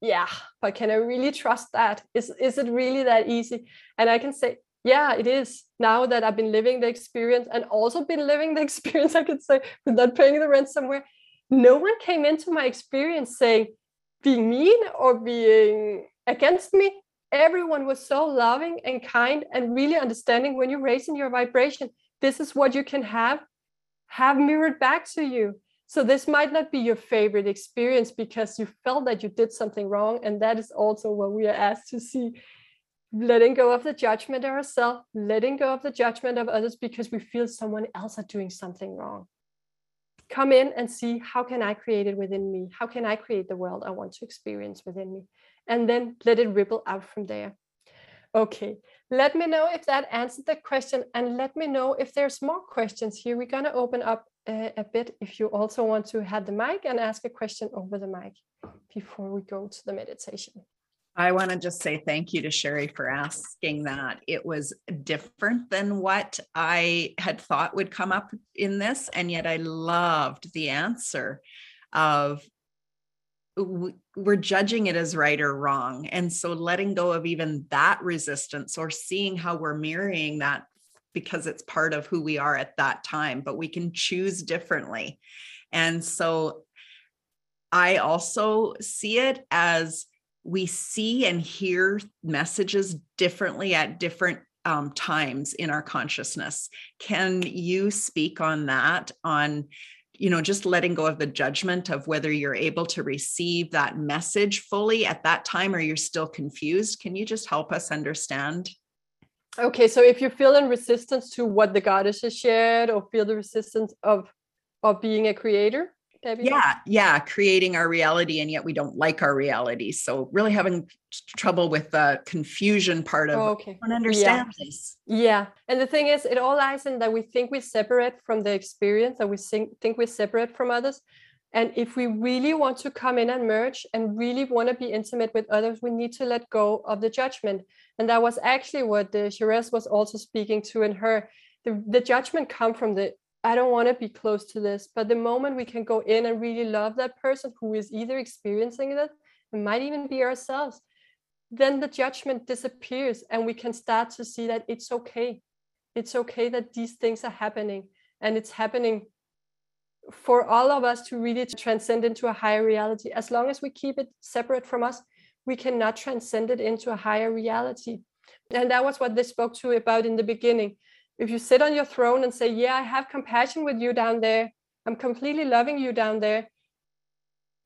yeah, but can I really trust that? Is, is it really that easy? And I can say, yeah, it is. Now that I've been living the experience and also been living the experience, I could say, without paying the rent somewhere, no one came into my experience saying being mean or being against me everyone was so loving and kind and really understanding when you're raising your vibration this is what you can have have mirrored back to you So this might not be your favorite experience because you felt that you did something wrong. And that is also what we are asked to see. Letting go of the judgment of ourselves, letting go of the judgment of others because we feel someone else are doing something wrong. Come in and see how can I create it within me? How can I create the world I want to experience within me? And then let it ripple out from there. Okay, let me know if that answered the question and let me know if there's more questions here. We're gonna open up uh, a bit if you also want to have the mic and ask a question over the mic before we go to the meditation. I want to just say thank you to Sherry for asking that. It was different than what I had thought would come up in this. And yet I loved the answer of we're judging it as right or wrong. And so letting go of even that resistance or seeing how we're mirroring that because it's part of who we are at that time, but we can choose differently. And so I also see it as we see and hear messages differently at different um, times in our consciousness. Can you speak on that? On you know just letting go of the judgment of whether you're able to receive that message fully at that time or you're still confused can you just help us understand Okay, so if you feel in resistance to what the goddess has shared, or feel the resistance of of being a creator? Yeah, yeah, creating our reality, and yet we don't like our reality. So really having trouble with the confusion part of oh, okay. I understand yeah. this. Yeah, and the thing is, it all lies in that we think we're separate from the experience, that we think think we're separate from others. And if we really want to come in and merge and really want to be intimate with others, we need to let go of the judgment. And that was actually what the Shiraz was also speaking to in her. The, the judgment come from the I don't want to be close to this. But the moment we can go in and really love that person who is either experiencing it, it might even be ourselves, then the judgment disappears and we can start to see that it's okay. It's okay that these things are happening and it's happening for all of us to really transcend into a higher reality. As long as we keep it separate from us, we cannot transcend it into a higher reality. And that was what they spoke to about in the beginning. If you sit on your throne and say, Yeah, I have compassion with you down there, I'm completely loving you down there,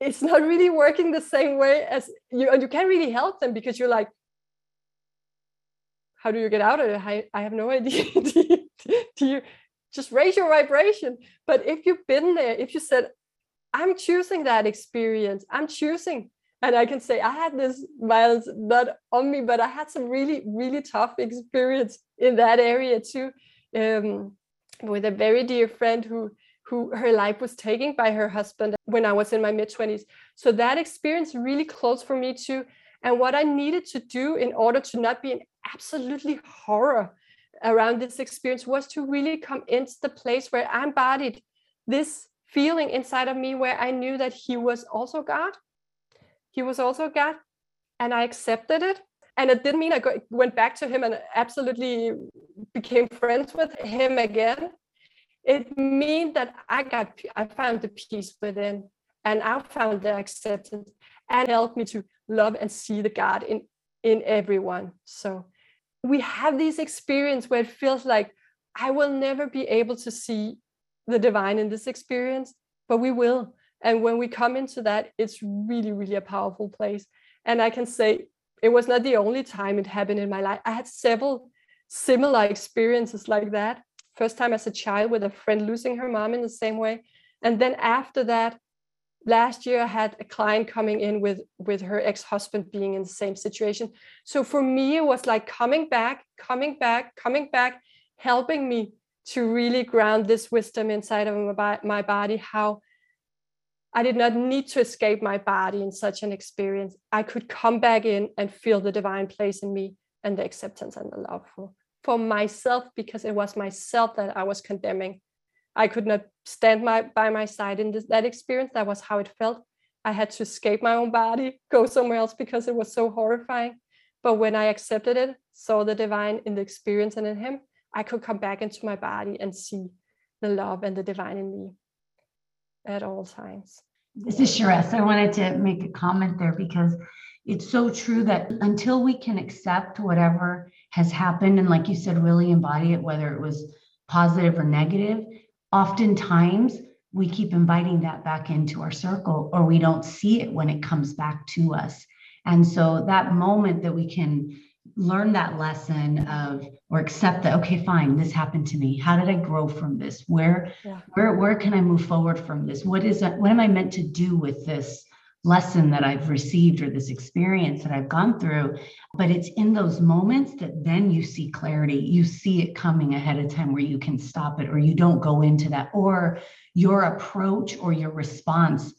it's not really working the same way as you, and you can't really help them because you're like, How do you get out of it? I, I have no idea. do, you, do you just raise your vibration? But if you've been there, if you said, I'm choosing that experience, I'm choosing and I can say I had this violence not on me, but I had some really, really tough experience in that area too, um, with a very dear friend who who her life was taken by her husband when I was in my mid twenties. So that experience really close for me too. And what I needed to do in order to not be in absolutely horror around this experience was to really come into the place where I embodied this feeling inside of me where I knew that he was also God he was also God, and I accepted it. And it didn't mean I go, went back to him and absolutely became friends with him again. It means that I got, I found the peace within, and I found the acceptance, and helped me to love and see the God in in everyone. So we have this experience where it feels like I will never be able to see the divine in this experience, but we will and when we come into that it's really really a powerful place. And i can say it was not the only time it happened in my life. I had several similar experiences like that. First time as a child with a friend losing her mom in the same way. And then after that last year i had a client coming in with with her ex-husband being in the same situation. So for me it was like coming back coming back coming back helping me to really ground this wisdom inside of my, my body how I did not need to escape my body in such an experience. I could come back in and feel the divine place in me and the acceptance and the love for, for myself because it was myself that I was condemning. I could not stand my, by my side in this, that experience. That was how it felt. I had to escape my own body, go somewhere else because it was so horrifying. But when I accepted it, saw the divine in the experience and in him, I could come back into my body and see the love and the divine in me at all times. This is Shiraz. I wanted to make a comment there because it's so true that until we can accept whatever has happened, and like you said, really embody it, whether it was positive or negative, oftentimes we keep inviting that back into our circle or we don't see it when it comes back to us. And so that moment that we can learn that lesson of or accept that okay fine this happened to me how did i grow from this where yeah. where where can i move forward from this what is that what am i meant to do with this lesson that I've received or this experience that I've gone through. But it's in those moments that then you see clarity. You see it coming ahead of time where you can stop it or you don't go into that, or your approach or your response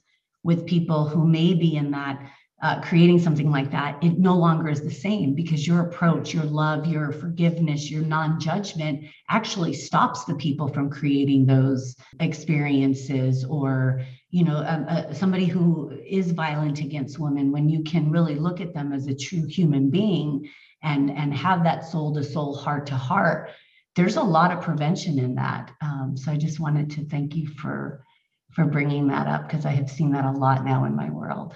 with people who may be in that. Uh, creating something like that, it no longer is the same because your approach, your love, your forgiveness, your non judgment actually stops the people from creating those experiences or you know, um, uh, somebody who is violent against women, when you can really look at them as a true human being and and have that soul to soul, heart to heart, there's a lot of prevention in that. Um, so I just wanted to thank you for for bringing that up because I have seen that a lot now in my world.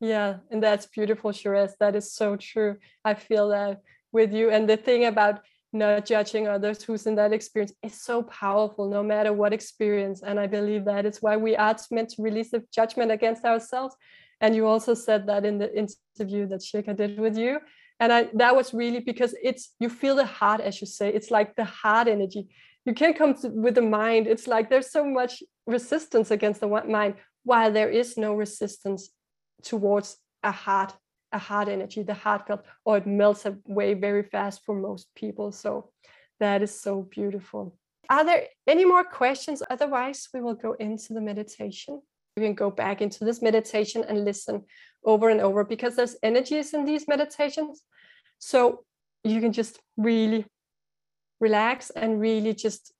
Yeah, and that's beautiful, Sherez. That is so true. I feel that with you. And the thing about not judging others who's in that experience is so powerful no matter what experience. And i believe that is why we are meant to release the judgment against ourselves. And you also said that in the interview that Shika did with you. And I, that was really because it's you feel the heart as you say. It's like the heart energy. You can't come to, with the mind. It's like there's so much resistance against the mind while there is no resistance towards a heart a heart energy, the heartfelt, or it melts away very fast for most people. So that is so beautiful. Are there any more questions? Otherwise, we will go into the meditation. You can go back into this meditation and listen over and over because there's energies in these meditations. So you can just really relax and really just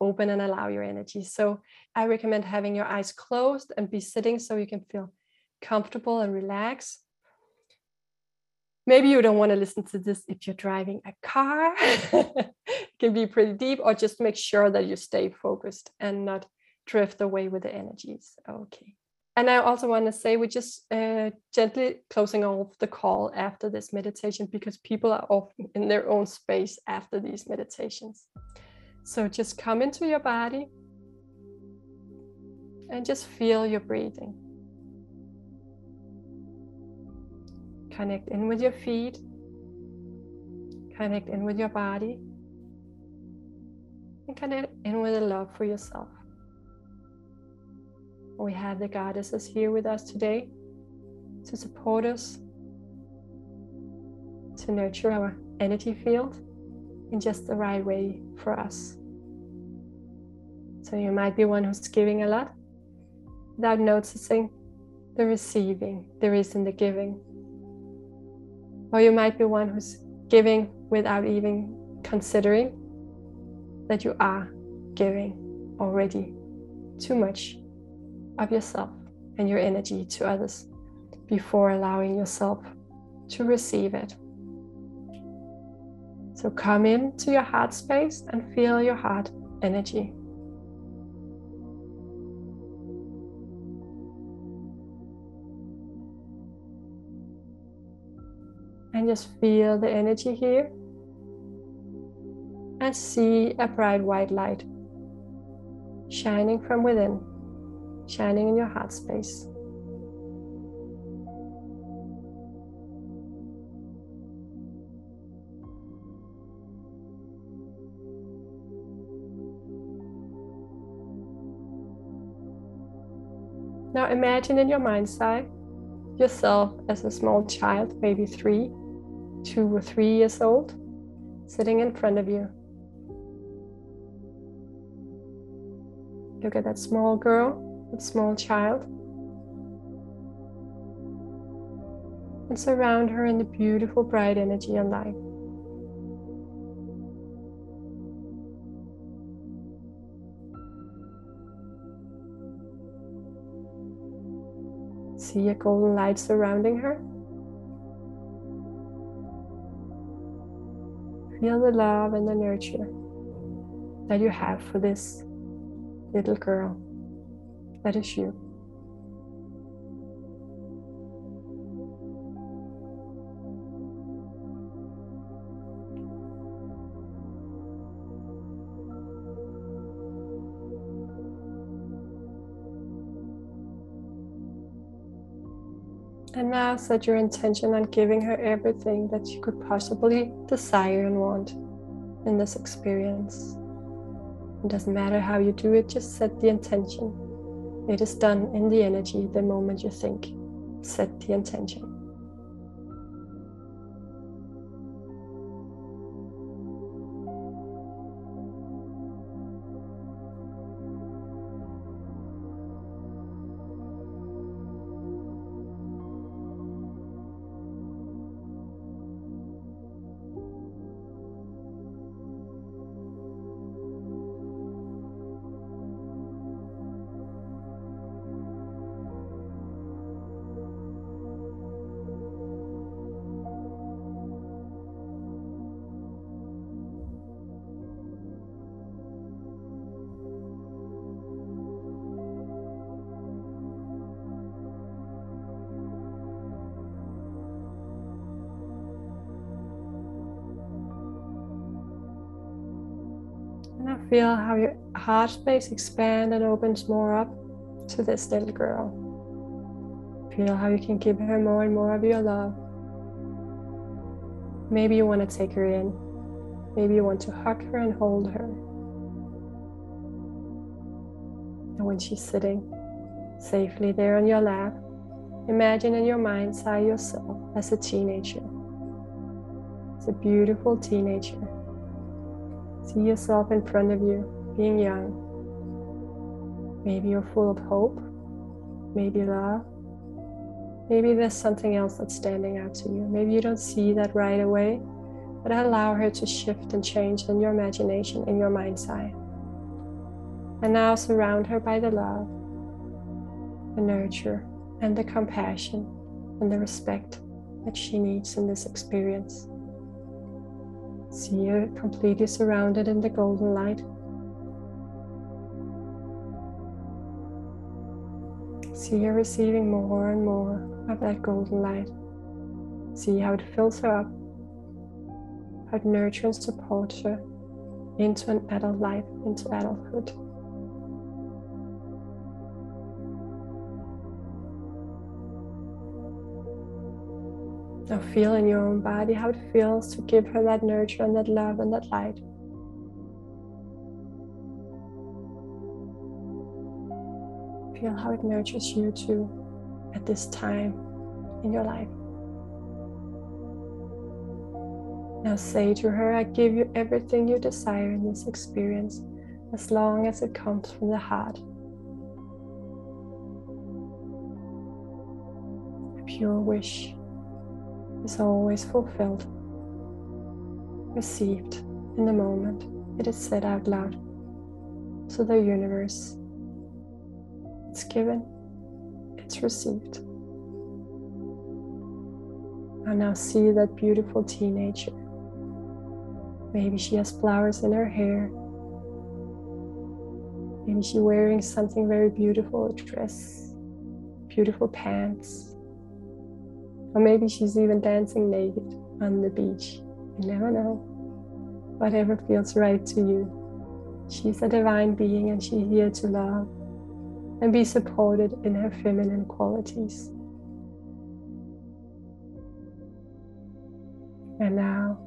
open and allow your energy. So I recommend having your eyes closed and be sitting so you can feel comfortable and relaxed. Maybe you don't want to listen to this if you're driving a car. It can be pretty deep or just make sure that you stay focused and not drift away with the energies. Okay. And i also want to say we're just uh, gently closing off the call after this meditation because people are often in their own space after these meditations. So just come into your body and just feel your breathing Connect in with your feet. Connect in with your body. And connect in with the love for yourself. We have the goddesses here with us today to support us, to nurture our energy field in just the right way for us. So you might be one who's giving a lot without noticing the receiving there is in the giving. Or you might be one who's giving without even considering that you are giving already too much of yourself and your energy to others before allowing yourself to receive it. So come into your heart space and feel your heart energy. And just feel the energy here and see a bright white light shining from within, shining in your heart space. Now imagine in your mind's eye yourself as a small child, maybe three, two or three years old, sitting in front of you. Look at that small girl, that small child. And surround her in the beautiful, bright energy and light. See a golden light surrounding her. Feel the love and the nurture that you have for this little girl. That is you. Set your intention on giving her everything that you could possibly desire and want in this experience. It doesn't matter how you do it, just set the intention. It is done in the energy the moment you think. Set the intention. Feel how your heart space expands and opens more up to this little girl. Feel how you can give her more and more of your love. Maybe you want to take her in. Maybe you want to hug her and hold her. And when she's sitting safely there on your lap, imagine in your mind's eye yourself as a teenager. It's a beautiful teenager See yourself in front of you, being young. Maybe you're full of hope, maybe love. Maybe there's something else that's standing out to you. Maybe you don't see that right away, but allow her to shift and change in your imagination, in your mind's eye. And now surround her by the love, the nurture, and the compassion and the respect that she needs in this experience. See her completely surrounded in the golden light. See her receiving more and more of that golden light. See how it fills her up, how it nurtures and supports her into an adult life, into adulthood. Now feel in your own body how it feels to give her that nurture and that love and that light. Feel how it nurtures you too at this time in your life. Now say to her, I give you everything you desire in this experience as long as it comes from the heart. A pure wish is always fulfilled, received in the moment it is said out loud to the universe. It's given, it's received. I now see that beautiful teenager. Maybe she has flowers in her hair. Maybe she's wearing something very beautiful, a dress, beautiful pants, or maybe she's even dancing naked on the beach. You never know. Whatever feels right to you. She's a divine being and she's here to love and be supported in her feminine qualities. And now,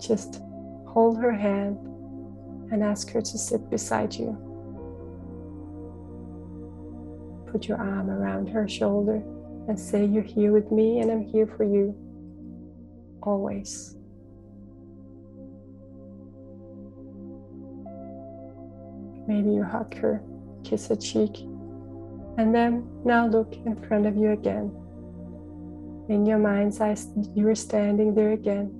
just hold her hand and ask her to sit beside you. Put your arm around her shoulder and say, You're here with me and I'm here for you always. Maybe you hug her, kiss her cheek, and then now look in front of you again. In your mind's eye, you are standing there again,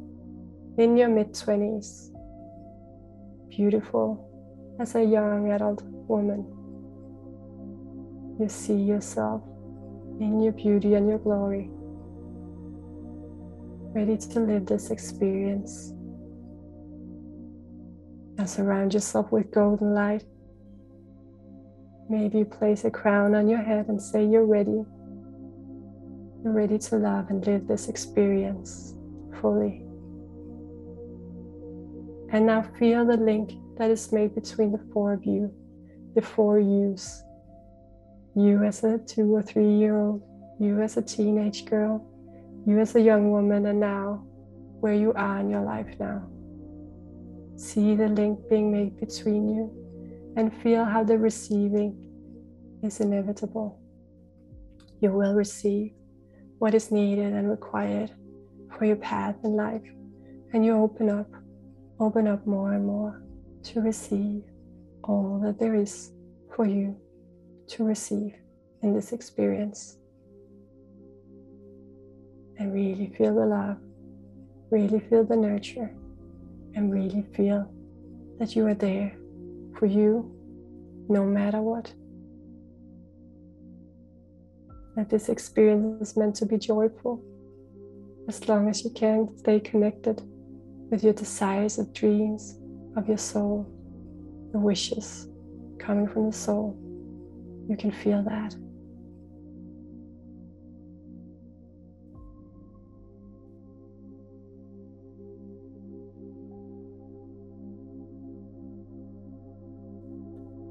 in your mid 20s, beautiful as a young adult woman. You see yourself in your beauty and your glory. Ready to live this experience. Now surround yourself with golden light. Maybe place a crown on your head and say you're ready. You're ready to love and live this experience fully. And now feel the link that is made between the four of you, the four yous you as a two or three year old, you as a teenage girl, you as a young woman, and now where you are in your life now. See the link being made between you and feel how the receiving is inevitable. You will receive what is needed and required for your path in life, and you open up, open up more and more to receive all that there is for you to receive in this experience. And really feel the love, really feel the nurture, and really feel that you are there for you no matter what. That this experience is meant to be joyful as long as you can stay connected with your desires and dreams of your soul, the wishes coming from the soul. You can feel that.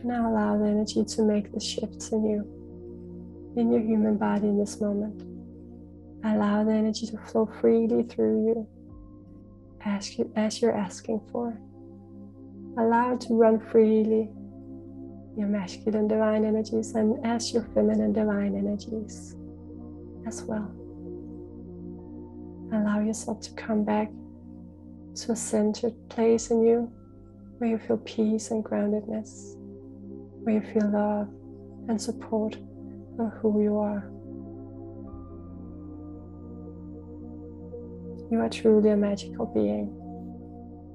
Now allow the energy to make the shifts in you, in your human body in this moment. Allow the energy to flow freely through you as, you, as you're asking for. Allow it to run freely, your masculine divine energies, and as your feminine divine energies as well. Allow yourself to come back to a centered place in you where you feel peace and groundedness where you feel love and support for who you are. You are truly a magical being,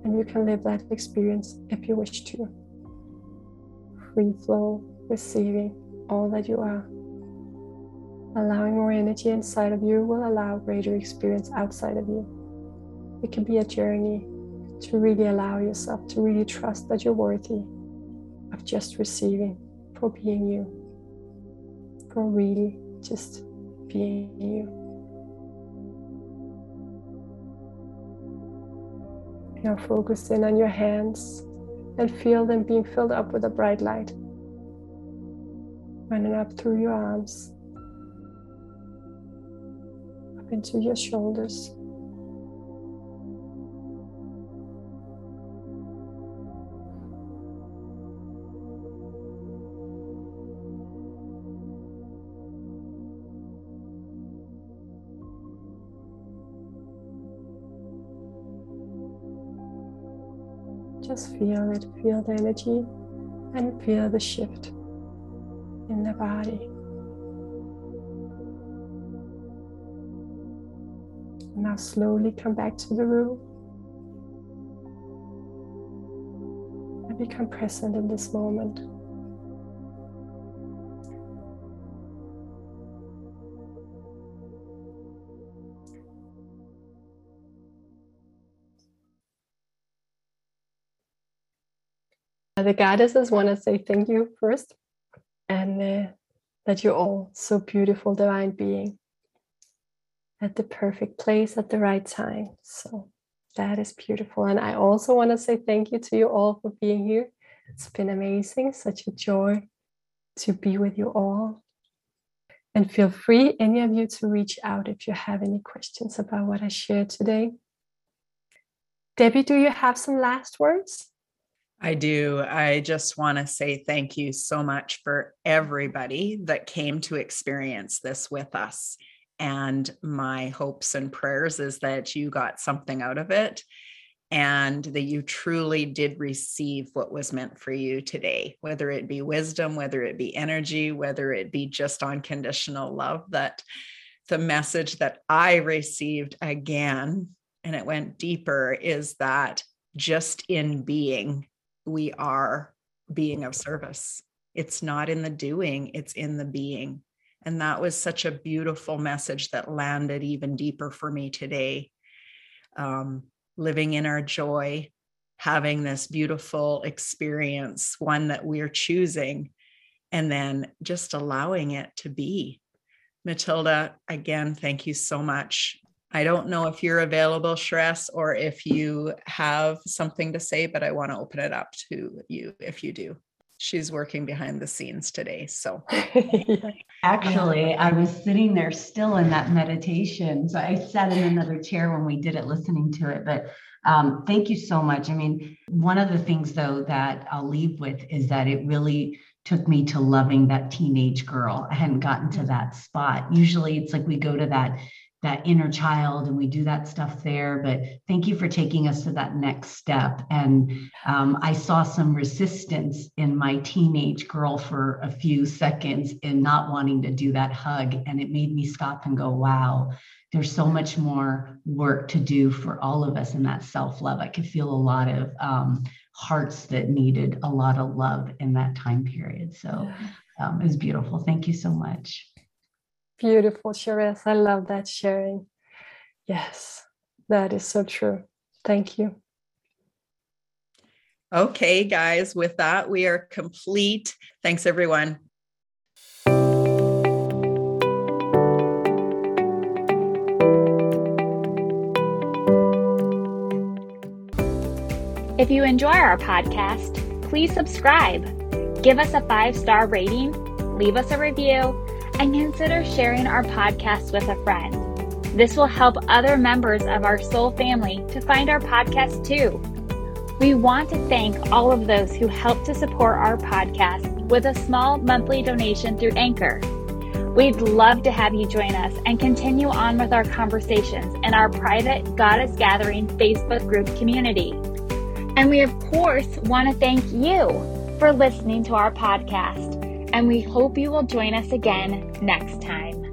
and you can live that experience if you wish to. Free flow, receiving all that you are. Allowing more energy inside of you will allow greater experience outside of you. It can be a journey to really allow yourself to really trust that you're worthy of just receiving, for being you, for really just being you. Now focus in on your hands and feel them being filled up with a bright light, running up through your arms, up into your shoulders. Just feel it, feel the energy, and feel the shift in the body. Now, slowly come back to the room and become present in this moment. The goddesses want to say thank you first and uh, that you're all so beautiful divine being at the perfect place at the right time. So that is beautiful. And i also want to say thank you to you all for being here. It's been amazing such a joy to be with you all. And feel free any of you to reach out if you have any questions about what i shared today. Debbie do you have some last words I do. I just want to say thank you so much for everybody that came to experience this with us. And my hopes and prayers is that you got something out of it and that you truly did receive what was meant for you today, whether it be wisdom, whether it be energy, whether it be just unconditional love. That the message that I received again, and it went deeper, is that just in being, we are being of service. It's not in the doing, it's in the being. And that was such a beautiful message that landed even deeper for me today. Um, living in our joy, having this beautiful experience, one that we're choosing, and then just allowing it to be. Matilda, again, thank you so much. I don't know if you're available, Sherist, or if you have something to say, but I want to open it up to you if you do. she's working behind the scenes today. So actually, I was sitting there still in that meditation. So I sat in another chair when we did it, listening to it. But um, thank you so much. I mean, one of the things though that I'll leave with is that it really took me to loving that teenage girl. I hadn't gotten to that spot. Usually it's like we go to that that inner child and we do that stuff there. But thank you for taking us to that next step. And um, i saw some resistance in my teenage girl for a few seconds in not wanting to do that hug and it made me stop and go wow there's so much more work to do for all of us in that self-love. I could feel a lot of um, hearts that needed a lot of love in that time period. So um, it was beautiful. Thank you so much Beautiful, Sherist. I love that sharing. Yes, that is so true. Thank you. Okay, guys, with that, we are complete. Thanks, everyone. If you enjoy our podcast, please subscribe, give us a five star rating, leave us a review and consider sharing our podcast with a friend. This will help other members of our soul family to find our podcast too. We want to thank all of those who help to support our podcast with a small monthly donation through Anchor. We'd love to have you join us and continue on with our conversations in our private Goddess Gathering Facebook group community. And we, of course, want to thank you for listening to our podcast and we hope you will join us again next time.